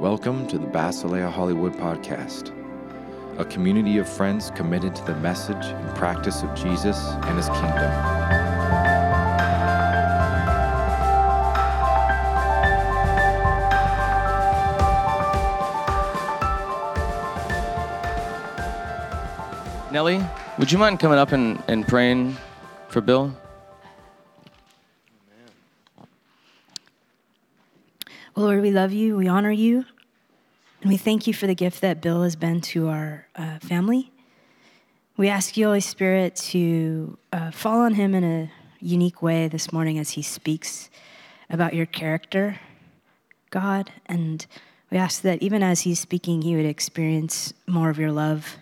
Welcome to the Basilea Hollywood Podcast, a community of friends committed to the message and practice of Jesus and his kingdom. Nellie, would you mind coming up and, and praying for Bill? Lord, we love you, we honor you, and we thank you for the gift that Bill has been to our uh, family. We ask you, Holy Spirit, to uh, fall on him in a unique way this morning as he speaks about your character, God. And we ask that even as he's speaking, he would experience more of your love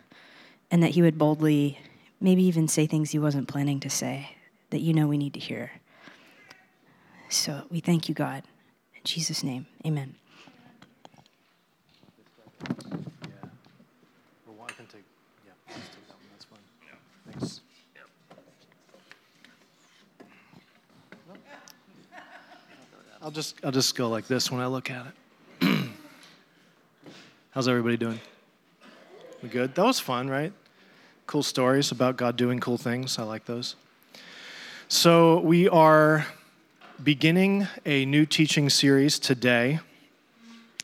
and that he would boldly, maybe even say things he wasn't planning to say that you know we need to hear. So we thank you, God. Jesus' name, amen. I'll just I'll just go like this when I look at it. How's everybody doing? We good? That was fun, right? Cool stories about God doing cool things. I like those. So we are beginning a new teaching series today.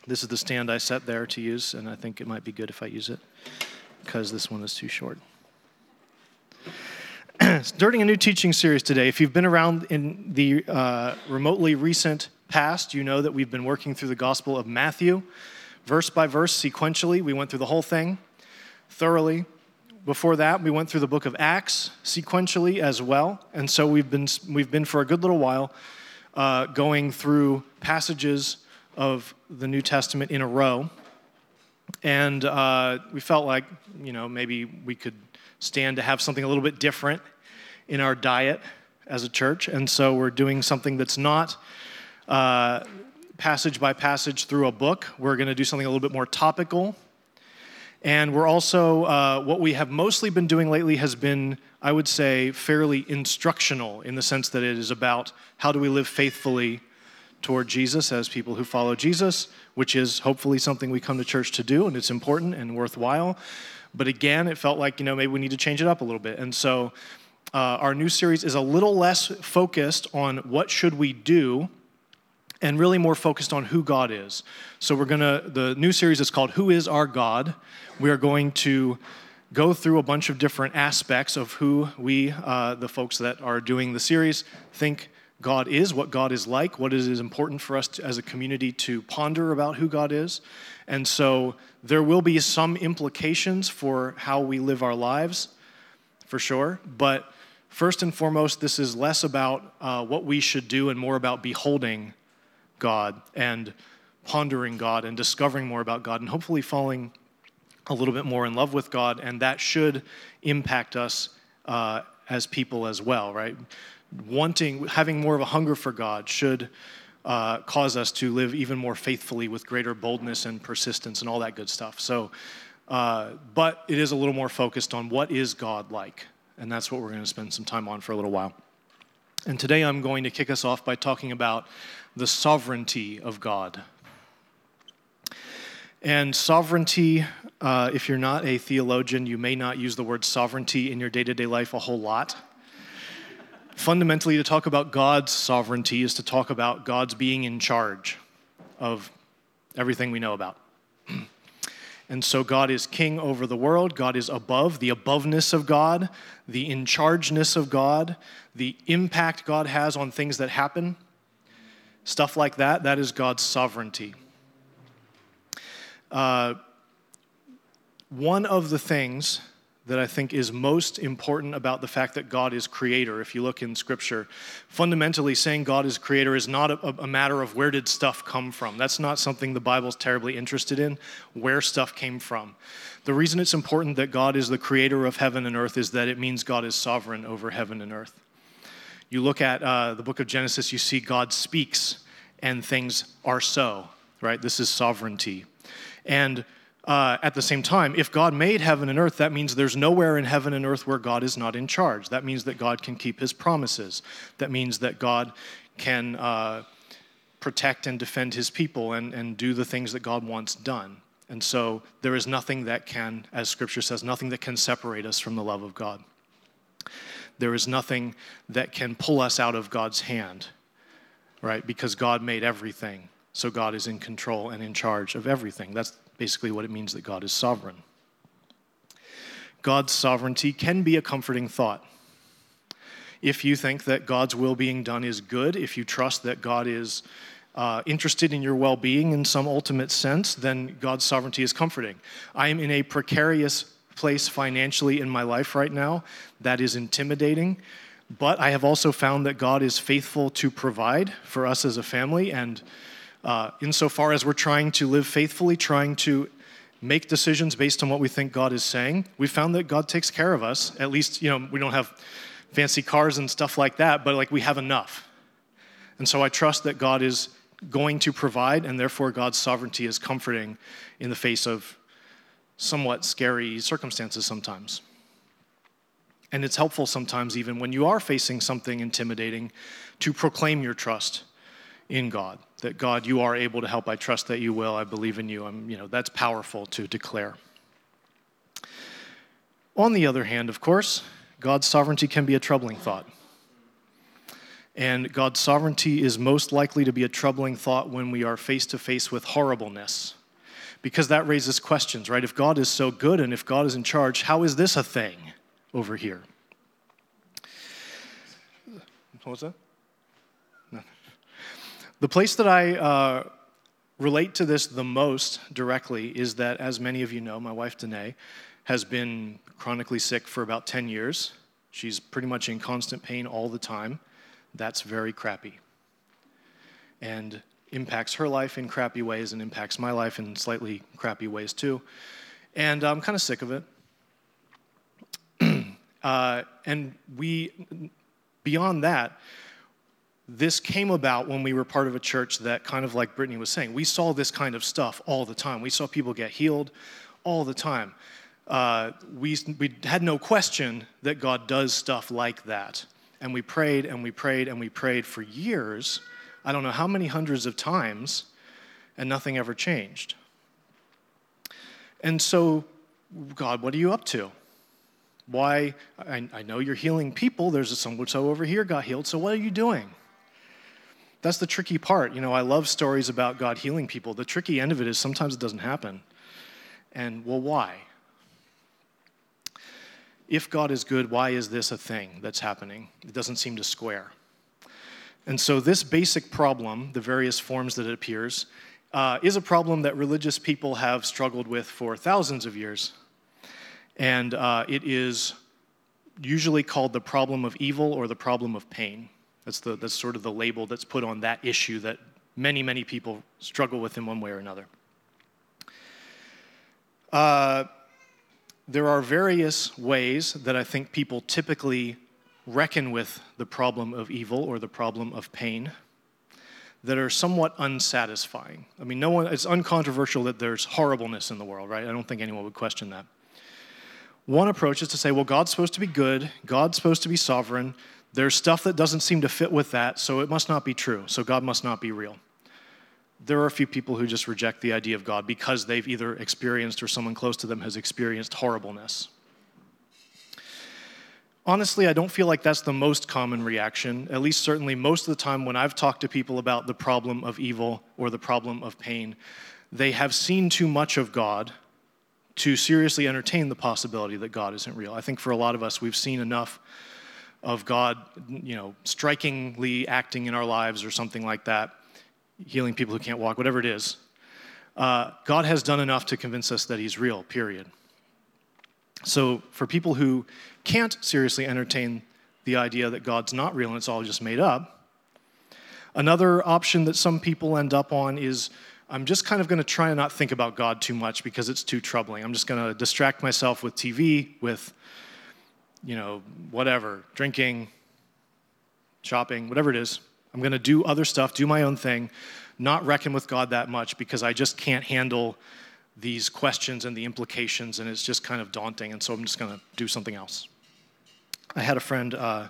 This is the stand I set there to use, and I think it might be good if I use it because this one is too short. Starting a new teaching series today. If you've been around in the uh, remotely recent past, you know that we've been working through the Gospel of Matthew, verse by verse, sequentially. We went through the whole thing thoroughly. Before that, we went through the book of Acts sequentially as well. And so we've been, we've been for a good little while uh, going through passages of the New Testament in a row. And uh, we felt like, you know, maybe we could stand to have something a little bit different in our diet as a church. And so we're doing something that's not uh, passage by passage through a book. We're going to do something a little bit more topical. And we're also, uh, what we have mostly been doing lately has been, I would say, fairly instructional in the sense that it is about how do we live faithfully toward Jesus as people who follow Jesus, which is hopefully something we come to church to do, and it's important and worthwhile. But again, it felt like, you know, maybe we need to change it up a little bit. And so uh, our new series is a little less focused on what should we do and really more focused on who God is. So we're going to the new series is called Who is Our God? We are going to go through a bunch of different aspects of who we uh, the folks that are doing the series think God is, what God is like, what is important for us to, as a community to ponder about who God is. And so there will be some implications for how we live our lives, for sure. But first and foremost, this is less about uh, what we should do and more about beholding God and pondering God and discovering more about God and hopefully falling a little bit more in love with God. And that should impact us uh, as people as well, right? Wanting, having more of a hunger for God should uh, cause us to live even more faithfully with greater boldness and persistence and all that good stuff. So, uh, but it is a little more focused on what is God like. And that's what we're going to spend some time on for a little while. And today I'm going to kick us off by talking about the sovereignty of God. And sovereignty, uh, if you're not a theologian, you may not use the word sovereignty in your day to day life a whole lot. Fundamentally, to talk about God's sovereignty is to talk about God's being in charge of everything we know about. And so God is king over the world. God is above, the aboveness of God, the in chargeness of God, the impact God has on things that happen stuff like that, that is God's sovereignty. Uh, one of the things that I think is most important about the fact that God is creator, if you look in scripture, fundamentally saying God is creator is not a, a, matter of where did stuff come from. That's not something the Bible's terribly interested in, where stuff came from. The reason it's important that God is the creator of heaven and earth is that it means God is sovereign over heaven and earth. You look at uh, the book of Genesis, you see God speaks and things are so, right? This is sovereignty. And uh, at the same time, if God made heaven and earth, that means there's nowhere in heaven and earth where God is not in charge. That means that God can keep his promises. That means that God can uh, protect and defend his people and, and do the things that God wants done. And so there is nothing that can, as scripture says, nothing that can separate us from the love of God. There is nothing that can pull us out of God's hand, right? Because God made everything. So God is in control and in charge of everything. That's basically what it means that God is sovereign. God's sovereignty can be a comforting thought. If you think that God's will being done is good, if you trust that God is uh, interested in your well being in some ultimate sense, then God's sovereignty is comforting. I am in a precarious place financially in my life right now that is intimidating, but I have also found that God is faithful to provide for us as a family. And uh, insofar as we're trying to live faithfully, trying to make decisions based on what we think God is saying, we found that God takes care of us. At least, you know, we don't have fancy cars and stuff like that, but like we have enough. And so I trust that God is going to provide, and therefore God's sovereignty is comforting in the face of somewhat scary circumstances sometimes. And it's helpful sometimes, even when you are facing something intimidating, to proclaim your trust in God. That God, you are able to help. I trust that you will. I believe in you. I'm, you know, that's powerful to declare. On the other hand, of course, God's sovereignty can be a troubling thought. And God's sovereignty is most likely to be a troubling thought when we are face to face with horribleness. Because that raises questions, right? If God is so good and if God is in charge, how is this a thing over here? What was that? The place that I uh, relate to this the most directly is that, as many of you know, my wife Danae has been chronically sick for about 10 years. She's pretty much in constant pain all the time. That's very crappy. And impacts her life in crappy ways and impacts my life in slightly crappy ways too. And I'm kind of sick of it. uh, and we, beyond that, this came about when we were part of a church that, kind of like Brittany was saying, we saw this kind of stuff all the time. We saw people get healed all the time. Uh, we, we had no question that God does stuff like that. And we prayed and we prayed and we prayed for years, I don't know how many hundreds of times, and nothing ever changed. And so, God, what are you up to? Why? I, I know you're healing people. There's a so over here got healed. So what are you doing? That's the tricky part. You know, I love stories about God healing people. The tricky end of it is sometimes it doesn't happen. And well, why? if God is good, why is this a thing that's happening? It doesn't seem to square. And so, this basic problem, the various forms that it appears, uh, is a problem that religious people have struggled with for thousands of years. And uh, it is usually called the problem of evil or the problem of pain. That's, the, that's sort of the label that's put on that issue that many, many people struggle with in one way or another. Uh, there are various ways that I think people typically reckon with the problem of evil or the problem of pain that are somewhat unsatisfying. I mean, no one, it's uncontroversial that there's horribleness in the world, right? I don't think anyone would question that. One approach is to say, well, God's supposed to be good, God's supposed to be sovereign. There's stuff that doesn't seem to fit with that, so it must not be true. So God must not be real there are a few people who just reject the idea of God because they've either experienced or someone close to them has experienced horribleness. Honestly, I don't feel like that's the most common reaction. At least, certainly, most of the time when I've talked to people about the problem of evil or the problem of pain, they have seen too much of God to seriously entertain the possibility that God isn't real. I think for a lot of us, we've seen enough of God, you know, strikingly acting in our lives or something like that healing people who can't walk, whatever it is, uh, God has done enough to convince us that He's real, period. So, for people who can't seriously entertain the idea that God's not real and it's all just made up, another option that some people end up on is I'm just kind of going to try and not think about God too much because it's too troubling. I'm just going to distract myself with TV, with, you know, whatever, drinking, shopping, whatever it is. I'm going to do other stuff, do my own thing, not reckon with God that much because I just can't handle these questions and the implications, and it's just kind of daunting. And so I'm just going to do something else. I had a friend uh,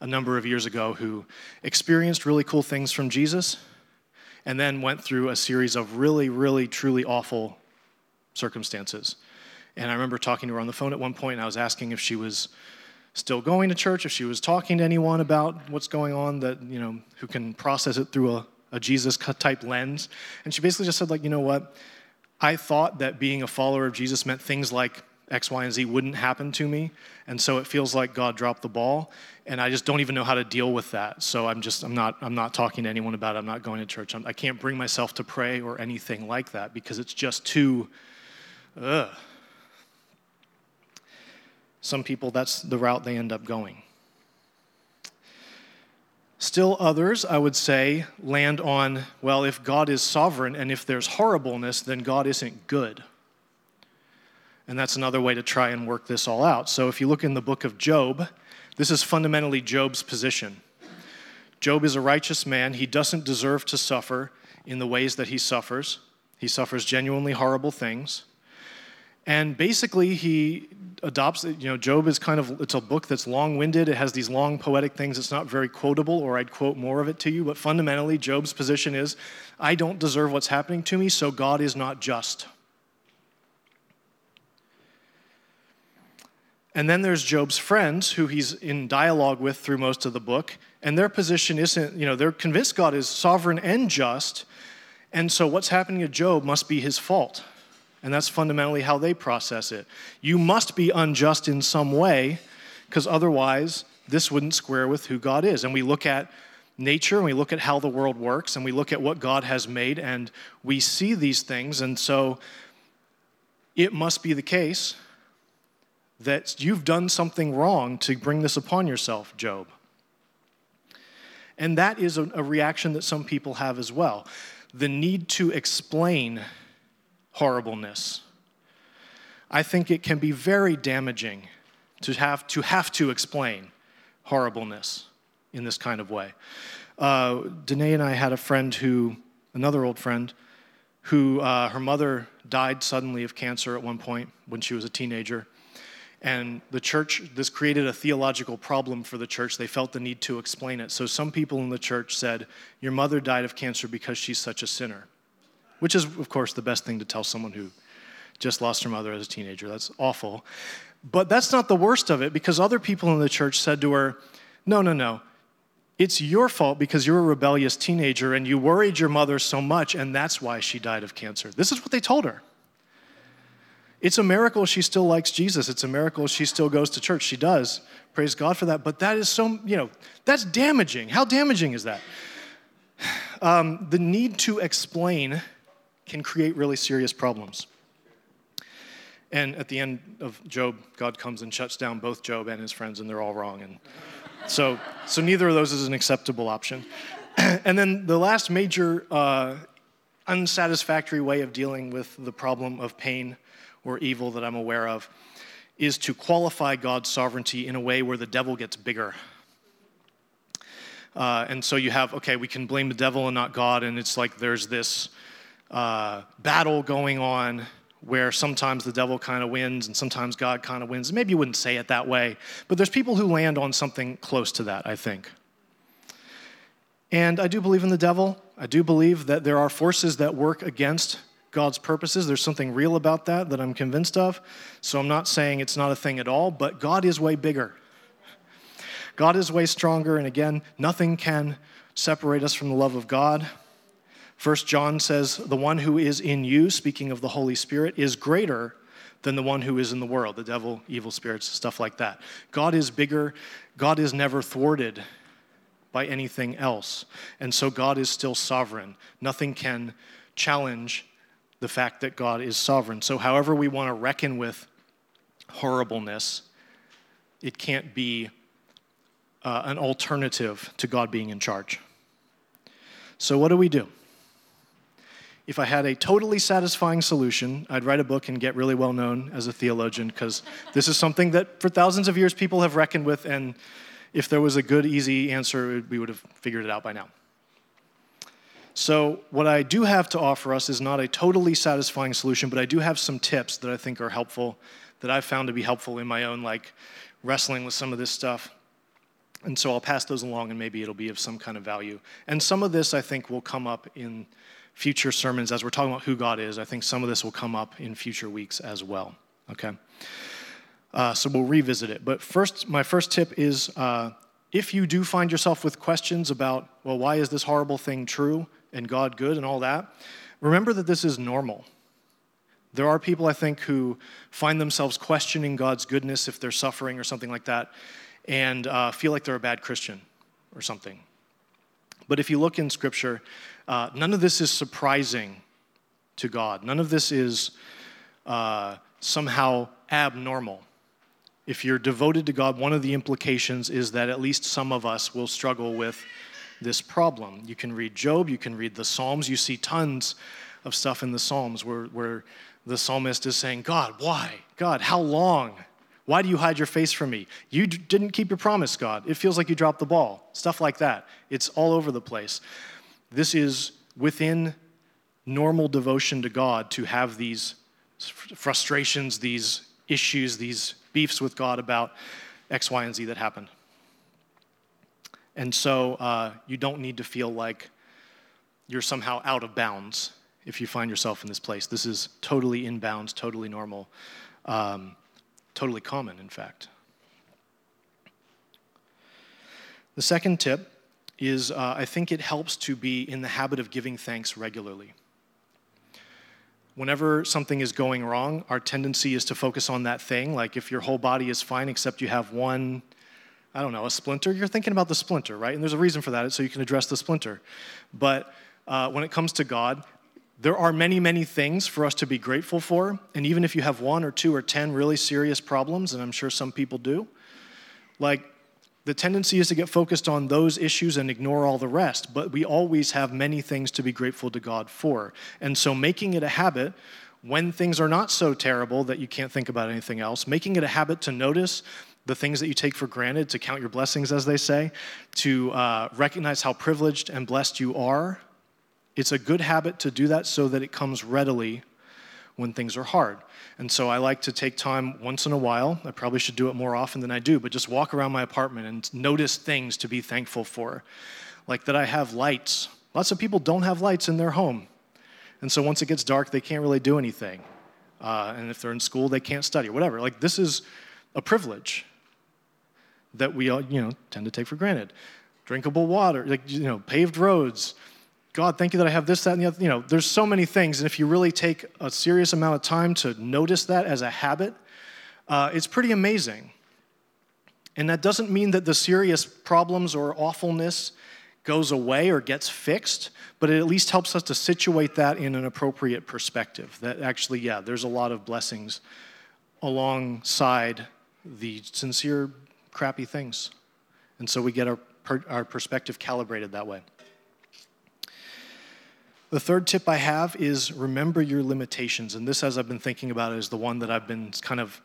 a number of years ago who experienced really cool things from Jesus, and then went through a series of really, really, truly awful circumstances. And I remember talking to her on the phone at one point, and I was asking if she was still going to church, if she was talking to anyone about what's going on that, you know, who can process it through a, a Jesus type lens. And she basically just said, like, you know what? I thought that being a follower of Jesus meant things like X, Y, and Z wouldn't happen to me. And so it feels like God dropped the ball. And I just don't even know how to deal with that. So I'm just, I'm not, I'm not talking to anyone about it. I'm not going to church. I'm, I can not bring myself to pray or anything like that because it's just too, ugh. Some people, that's the route they end up going. Still others, I would say, land on, well, if God is sovereign and if there's horribleness, then God isn't good. And that's another way to try and work this all out. So if you look in the book of Job, this is fundamentally Job's position. Job is a righteous man. He doesn't deserve to suffer in the ways that he suffers. He suffers genuinely horrible things. And basically, he adopts, you know, Job is kind of, it's a book that's long winded. It has these long poetic things. It's not very quotable, or I'd quote more of it to you. But fundamentally, Job's position is I don't deserve what's happening to me, so God is not just. And then there's Job's friends, who he's in dialogue with through most of the book. And their position isn't, you know, they're convinced God is sovereign and just. And so what's happening to Job must be his fault. And that's fundamentally how they process it. You must be unjust in some way, because otherwise, this wouldn't square with who God is. And we look at nature and we look at how the world works and we look at what God has made and we see these things. And so it must be the case that you've done something wrong to bring this upon yourself, Job. And that is a, reaction that some people have as well the need to explain horribleness. I think it can be very damaging to have to, have to explain horribleness in this kind of way. Uh, Danae and I had a friend who, another old friend, who uh, her mother died suddenly of cancer at one point when she was a teenager and the church, this created a theological problem for the church. They felt the need to explain it. So some people in the church said, Your mother died of cancer because she's such a sinner, which is, of course, the best thing to tell someone who just lost her mother as a teenager. That's awful. But that's not the worst of it because other people in the church said to her, No, no, no. It's your fault because you're a rebellious teenager and you worried your mother so much, and that's why she died of cancer. This is what they told her. It's a miracle she still likes Jesus. It's a miracle she still goes to church. She does. Praise God for that. But that is so, you know, that's damaging. How damaging is that? Um, the need to explain can create really serious problems. And at the end of Job, God comes and shuts down both Job and his friends, and they're all wrong. And so, so neither of those is an acceptable option. and then the last major uh, unsatisfactory way of dealing with the problem of pain or evil that I'm aware of is to qualify God's sovereignty in a way where the devil gets bigger. Uh, and so you have, okay, we can blame the devil and not God, and it's like there's this uh, battle going on where sometimes the devil kind of wins and sometimes God kind of wins. Maybe you wouldn't say it that way, but there's people who land on something close to that, I think. And I do believe in the devil. I do believe that there are forces that work against God's purposes. There's something real about that that I'm convinced of. So I'm not saying it's not a thing at all, but God is way bigger. God is way stronger, and again, nothing can separate us from the love of God. First John says, The one who is in you, speaking of the Holy Spirit, is greater than the one who is in the world, the devil, evil spirits, stuff like that. God is bigger. God is never thwarted by anything else. And so God is still sovereign. Nothing can challenge the fact that God is sovereign. So, however, we want to reckon with horribleness, it can't be uh, an alternative to God being in charge. So, what do we do? If I had a totally satisfying solution, I'd write a book and get really well known as a theologian because this is something that for thousands of years people have reckoned with, and if there was a good, easy answer, we would have figured it out by now. So, what I do have to offer us is not a totally satisfying solution, but I do have some tips that I think are helpful, that I've found to be helpful in my own like wrestling with some of this stuff. And so I'll pass those along and maybe it'll be of some kind of value. And some of this, I think, will come up in future sermons as we're talking about who God is. I think some of this will come up in future weeks as well. Okay? Uh, so we'll revisit it. But first, my first tip is uh, if you do find yourself with questions about, well, why is this horrible thing true and God good and all that, remember that this is normal. There are people, I think, who find themselves questioning God's goodness if they're suffering or something like that and uh, feel like they're a bad Christian or something. But if you look in Scripture, uh, none of this is surprising to God. None of this is uh, somehow abnormal. If you're devoted to God, one of the implications is that at least some of us will struggle with this problem. You can read Job, you can read the Psalms, you see tons of stuff in the Psalms where, where the psalmist is saying, God, why? God, how long? Why do you hide your face from me? You d- didn't keep your promise, God. It feels like you dropped the ball. Stuff like that. It's all over the place. This is within normal devotion to God to have these frustrations, these issues, these beefs with God about X, Y, and Z that happened. And so uh, you don't need to feel like you're somehow out of bounds if you find yourself in this place. This is totally in bounds, totally normal, um, totally common, in fact. The second tip is uh, I think it helps to be in the habit of giving thanks regularly. Whenever something is going wrong, our tendency is to focus on that thing. Like if your whole body is fine except you have one, I don't know, a splinter, you're thinking about the splinter, right? And there's a reason for that, so you can address the splinter. But uh, when it comes to God, there are many, many things for us to be grateful for. And even if you have one or two or 10 really serious problems, and I'm sure some people do, like the tendency is to get focused on those issues and ignore all the rest. But we always have many things to be grateful to God for. And so making it a habit when things are not so terrible that you can't think about anything else, making it a habit to notice the things that you take for granted, to count your blessings, as they say, to uh, recognize how privileged and blessed you are it's a good habit to do that so that it comes readily when things are hard. And so I like to take time once in a while. I probably should do it more often than I do, but just walk around my apartment and notice things to be thankful for. Like that I have lights. Lots of people don't have lights in their home. And so once it gets dark, they can't really do anything. Uh, and if they're in school, they can't study whatever. Like this is a privilege that we all, you know, tend to take for granted. Drinkable water, like, you know, paved roads, God, thank you that I have this, that, and the other. You know, there's so many things. And if you really take a serious amount of time to notice that as a habit, uh, it's pretty amazing. And that doesn't mean that the serious problems or awfulness goes away or gets fixed, but it at least helps us to situate that in an appropriate perspective. That actually, yeah, there's a lot of blessings alongside the sincere, crappy things. And so we get our, our perspective calibrated that way. The third tip I have is remember your limitations. And this, as I've been thinking about it, is the one that I've been kind of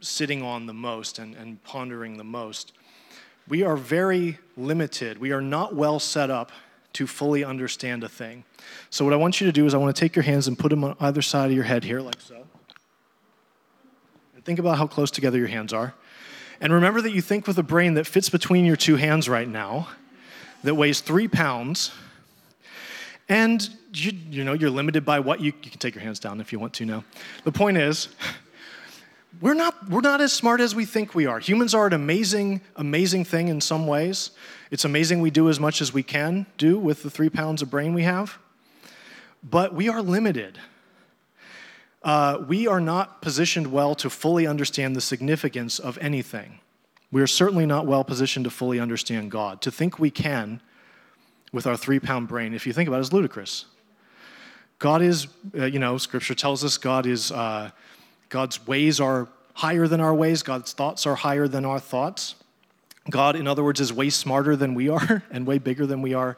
sitting on the most and, and pondering the most. We are very limited. We are not well set up to fully understand a thing. So, what I want you to do is, I want to take your hands and put them on either side of your head here, like so. And think about how close together your hands are. And remember that you think with a brain that fits between your two hands right now, that weighs three pounds and you, you know, you're limited by what you, you can take your hands down if you want to now. The point is, we're not, we're not as smart as we think we are. Humans are an amazing, amazing thing in some ways. It's amazing we do as much as we can do with the three pounds of brain we have, but we are limited. Uh, we are not positioned well to fully understand the significance of anything. We are certainly not well positioned to fully understand God. To think we can with our three pound brain, if you think about it, is ludicrous. God is, uh, you know, scripture tells us God is, uh, God's ways are higher than our ways, God's thoughts are higher than our thoughts. God, in other words, is way smarter than we are and way bigger than we are.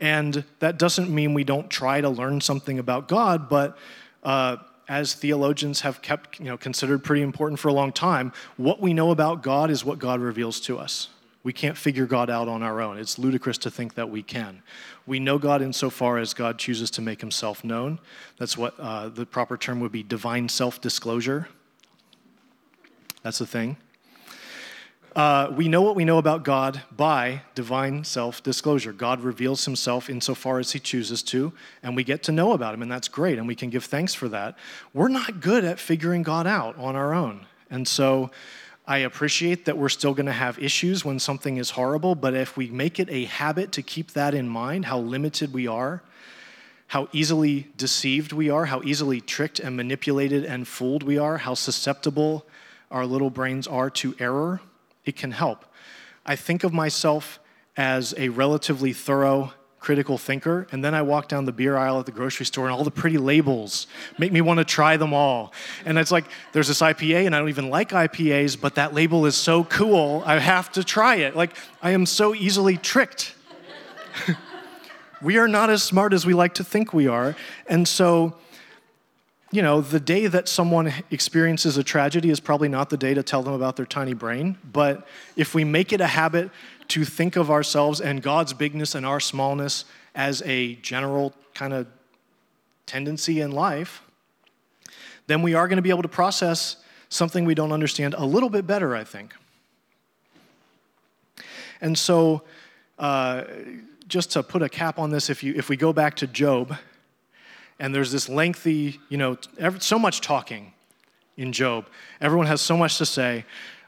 And that doesn't mean we don't try to learn something about God, but uh, as theologians have kept, you know, considered pretty important for a long time, what we know about God is what God reveals to us. We can't figure God out on our own. It's ludicrous to think that we can. We know God insofar as God chooses to make himself known. That's what uh, the proper term would be divine self disclosure. That's the thing. Uh, we know what we know about God by divine self disclosure. God reveals himself insofar as he chooses to, and we get to know about him, and that's great, and we can give thanks for that. We're not good at figuring God out on our own. And so I appreciate that we're still going to have issues when something is horrible, but if we make it a habit to keep that in mind, how limited we are, how easily deceived we are, how easily tricked and manipulated and fooled we are, how susceptible our little brains are to error it can help. I think of myself as a relatively thorough critical thinker, and then I walk down the beer aisle at the grocery store, and all the pretty labels make me want to try them all. And it's like, there's this IPA, and I don't even like IPAs, but that label is so cool, I have to try it. Like, I am so easily tricked. we are not as smart as we like to think we are. And so, you know, the day that someone experiences a tragedy is probably not the day to tell them about their tiny brain. But if we make it a habit to think of ourselves and God's bigness and our smallness as a general kind of tendency in life, then we are going to be able to process something we don't understand a little bit better, I think. And so, uh, just to put a cap on this, if, you, if we go back to Job, and there's this lengthy, you know, so much talking in Job. Everyone has so much to say.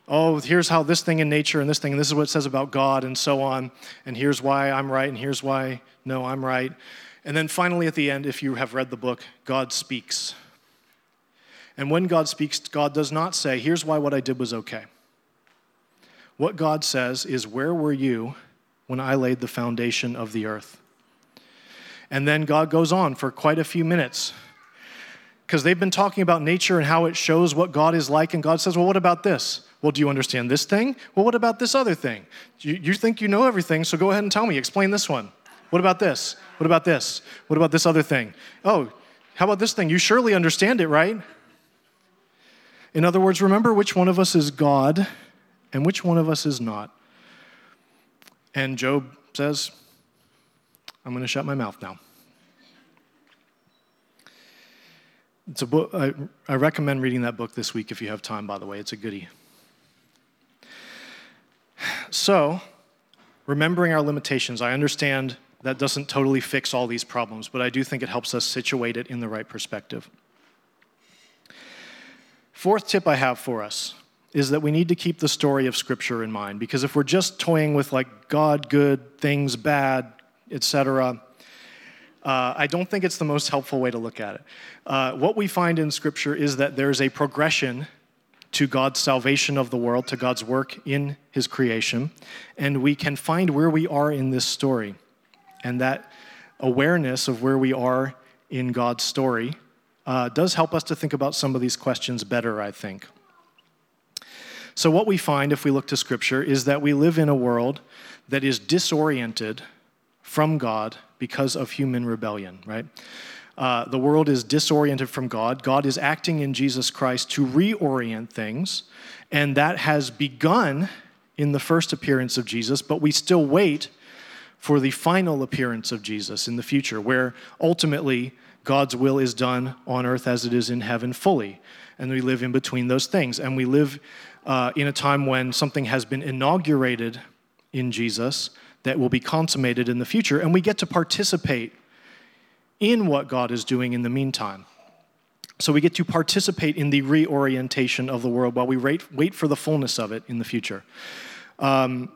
Oh, here's how this thing in nature and this thing, and this is what it says about God, and so on. And here's why I'm right, and here's why, no, I'm right. And then finally, at the end, if you have read the book, God speaks. And when God speaks, God does not say, here's why what I did was okay. What God says is, Where were you when I laid the foundation of the earth? And then God goes on for quite a few minutes because they've been talking about nature and how it shows what God is like. And God says, Well, what about this? Well, do you understand this thing? Well, what about this other thing? You, you think you know everything, so go ahead and tell me. Explain this one. What about this? What about this? What about this other thing? Oh, how about this thing? You surely understand it, right? In other words, remember which one of us is God and which one of us is not. And Job says, I'm going to shut my mouth now. It's a book, I, I recommend reading that book this week if you have time, by the way. It's a goodie. So, remembering our limitations, I understand that doesn't totally fix all these problems, but I do think it helps us situate it in the right perspective. Fourth tip I have for us is that we need to keep the story of Scripture in mind, because if we're just toying with like God good, things bad, etc. Uh, I don't think it's the most helpful way to look at it. Uh, what we find in Scripture is that there's a progression to God's salvation of the world, to God's work in His creation, and we can find where we are in this story. And that awareness of where we are in God's story uh, does help us to think about some of these questions better, I think. So, what we find if we look to Scripture is that we live in a world that is disoriented from God because of human rebellion, right? Uh, the world is disoriented from God. God is acting in Jesus Christ to reorient things, and that has begun in the first appearance of Jesus, but we still wait for the final appearance of Jesus in the future, where ultimately God's will is done on earth as it is in heaven fully. And we live in between those things. And we live uh, in a time when something has been inaugurated in Jesus that will be consummated in the future, and we get to participate in what God is doing in the meantime. So we get to participate in the reorientation of the world while we wait, for the fullness of it in the future. Um,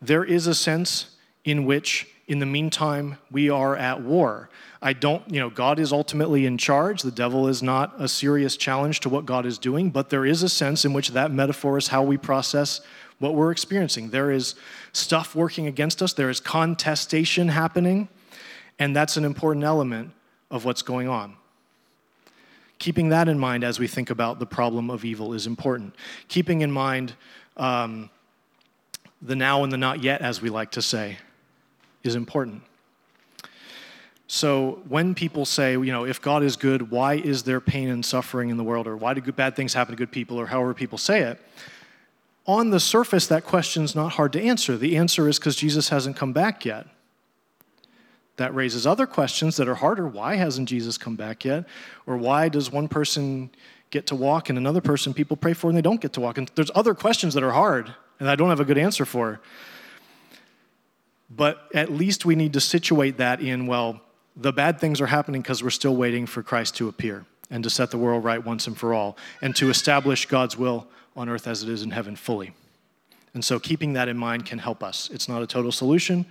there is a sense in which, in the meantime, we are at war. I don't, you know, God is ultimately in charge. The devil is not a serious challenge to what God is doing, but there is a sense in which that metaphor is how we process what we're experiencing. There is stuff working against us, there is contestation happening, and that's an important element of what's going on. Keeping that in mind as we think about the problem of evil is important. Keeping in mind um, the now and the not yet, as we like to say, is important. So when people say, you know, if God is good, why is there pain and suffering in the world, or why do bad things happen to good people, or however people say it, on the surface, that question's not hard to answer. The answer is because Jesus hasn't come back yet. That raises other questions that are harder. Why hasn't Jesus come back yet? Or why does one person get to walk and another person people pray for and they don't get to walk? And there's other questions that are hard and I don't have a good answer for. But at least we need to situate that in, well, the bad things are happening because we're still waiting for Christ to appear and to set the world right once and for all, and to establish God's will on earth as it is in heaven fully. And so keeping that in mind can help us. It's not a total solution,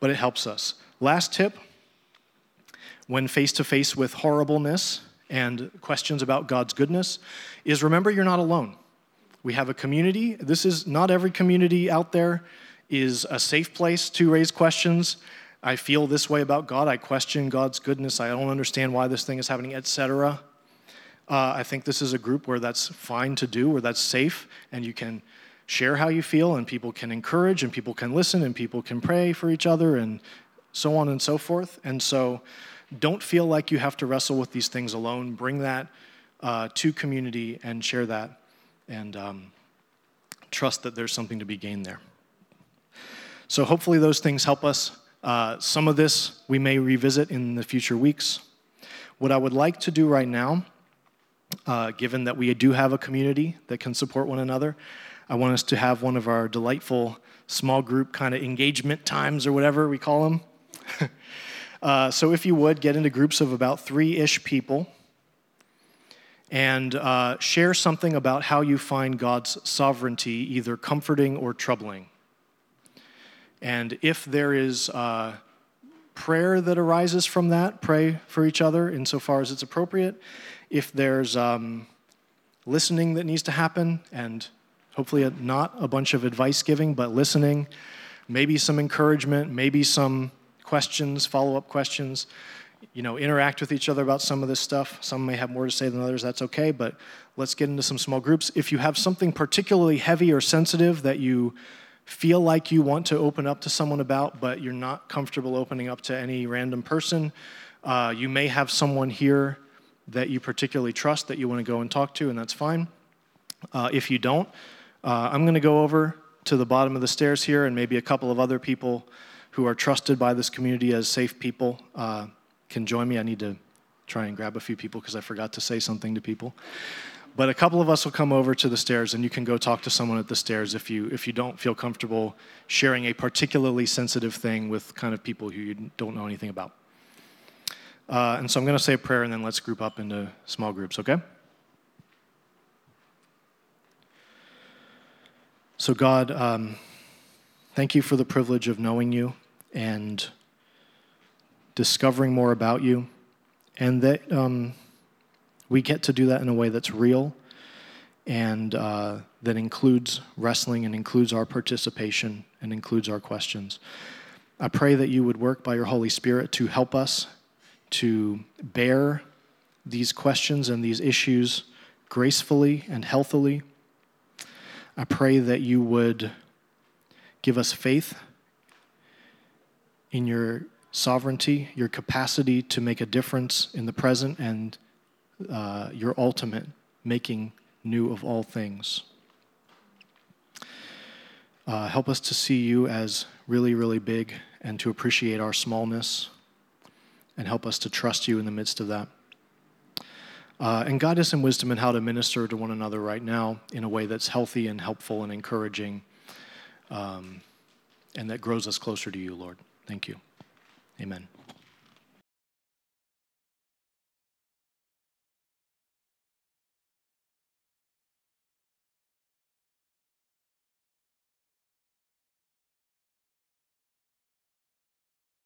but it helps us. Last tip when face to face with horribleness and questions about God's goodness is remember you're not alone. We have a community. This is not every community out there is a safe place to raise questions. I feel this way about God. I question God's goodness. I don't understand why this thing is happening, etc. Uh, I think this is a group where that's fine to do, where that's safe, and you can share how you feel, and people can encourage, and people can listen, and people can pray for each other, and so on and so forth. And so, don't feel like you have to wrestle with these things alone. Bring that uh, to community and share that, and um, trust that there's something to be gained there. So, hopefully, those things help us. Uh, some of this we may revisit in the future weeks. What I would like to do right now, uh, given that we do have a community that can support one another, I want us to have one of our delightful small group kind of engagement times or whatever we call them. uh, so, if you would, get into groups of about three ish people and uh, share something about how you find God's sovereignty either comforting or troubling. And if there is uh, prayer that arises from that, pray for each other insofar as it's appropriate. If there's um, listening that needs to happen, and hopefully not a bunch of advice giving, but listening, maybe some encouragement, maybe some questions, follow up questions. You know, interact with each other about some of this stuff. Some may have more to say than others, that's okay, but let's get into some small groups. If you have something particularly heavy or sensitive that you feel like you want to open up to someone about, but you're not comfortable opening up to any random person, uh, you may have someone here that you particularly trust that you want to go and talk to, and that's fine. Uh, if you don't, uh, I'm going to go over to the bottom of the stairs here, and maybe a couple of other people who are trusted by this community as safe people uh, can join me. I need to try and grab a few people because I forgot to say something to people. But a couple of us will come over to the stairs, and you can go talk to someone at the stairs if you if you don't feel comfortable sharing a particularly sensitive thing with kind of people who you don't know anything about. Uh, and so I'm going to say a prayer, and then let's group up into small groups. Okay? So God, um, thank you for the privilege of knowing you and discovering more about you, and that. Um, we get to do that in a way that's real and uh, that includes wrestling and includes our participation and includes our questions. I pray that you would work by your Holy Spirit to help us to bear these questions and these issues gracefully and healthily. I pray that you would give us faith in your sovereignty, your capacity to make a difference in the present and uh, your ultimate making new of all things. Uh, help us to see you as really, really big and to appreciate our smallness, and help us to trust you in the midst of that. Uh, and guide us in wisdom in how to minister to one another right now in a way that's healthy and helpful and encouraging, um, and that grows us closer to you, Lord. Thank you. Amen.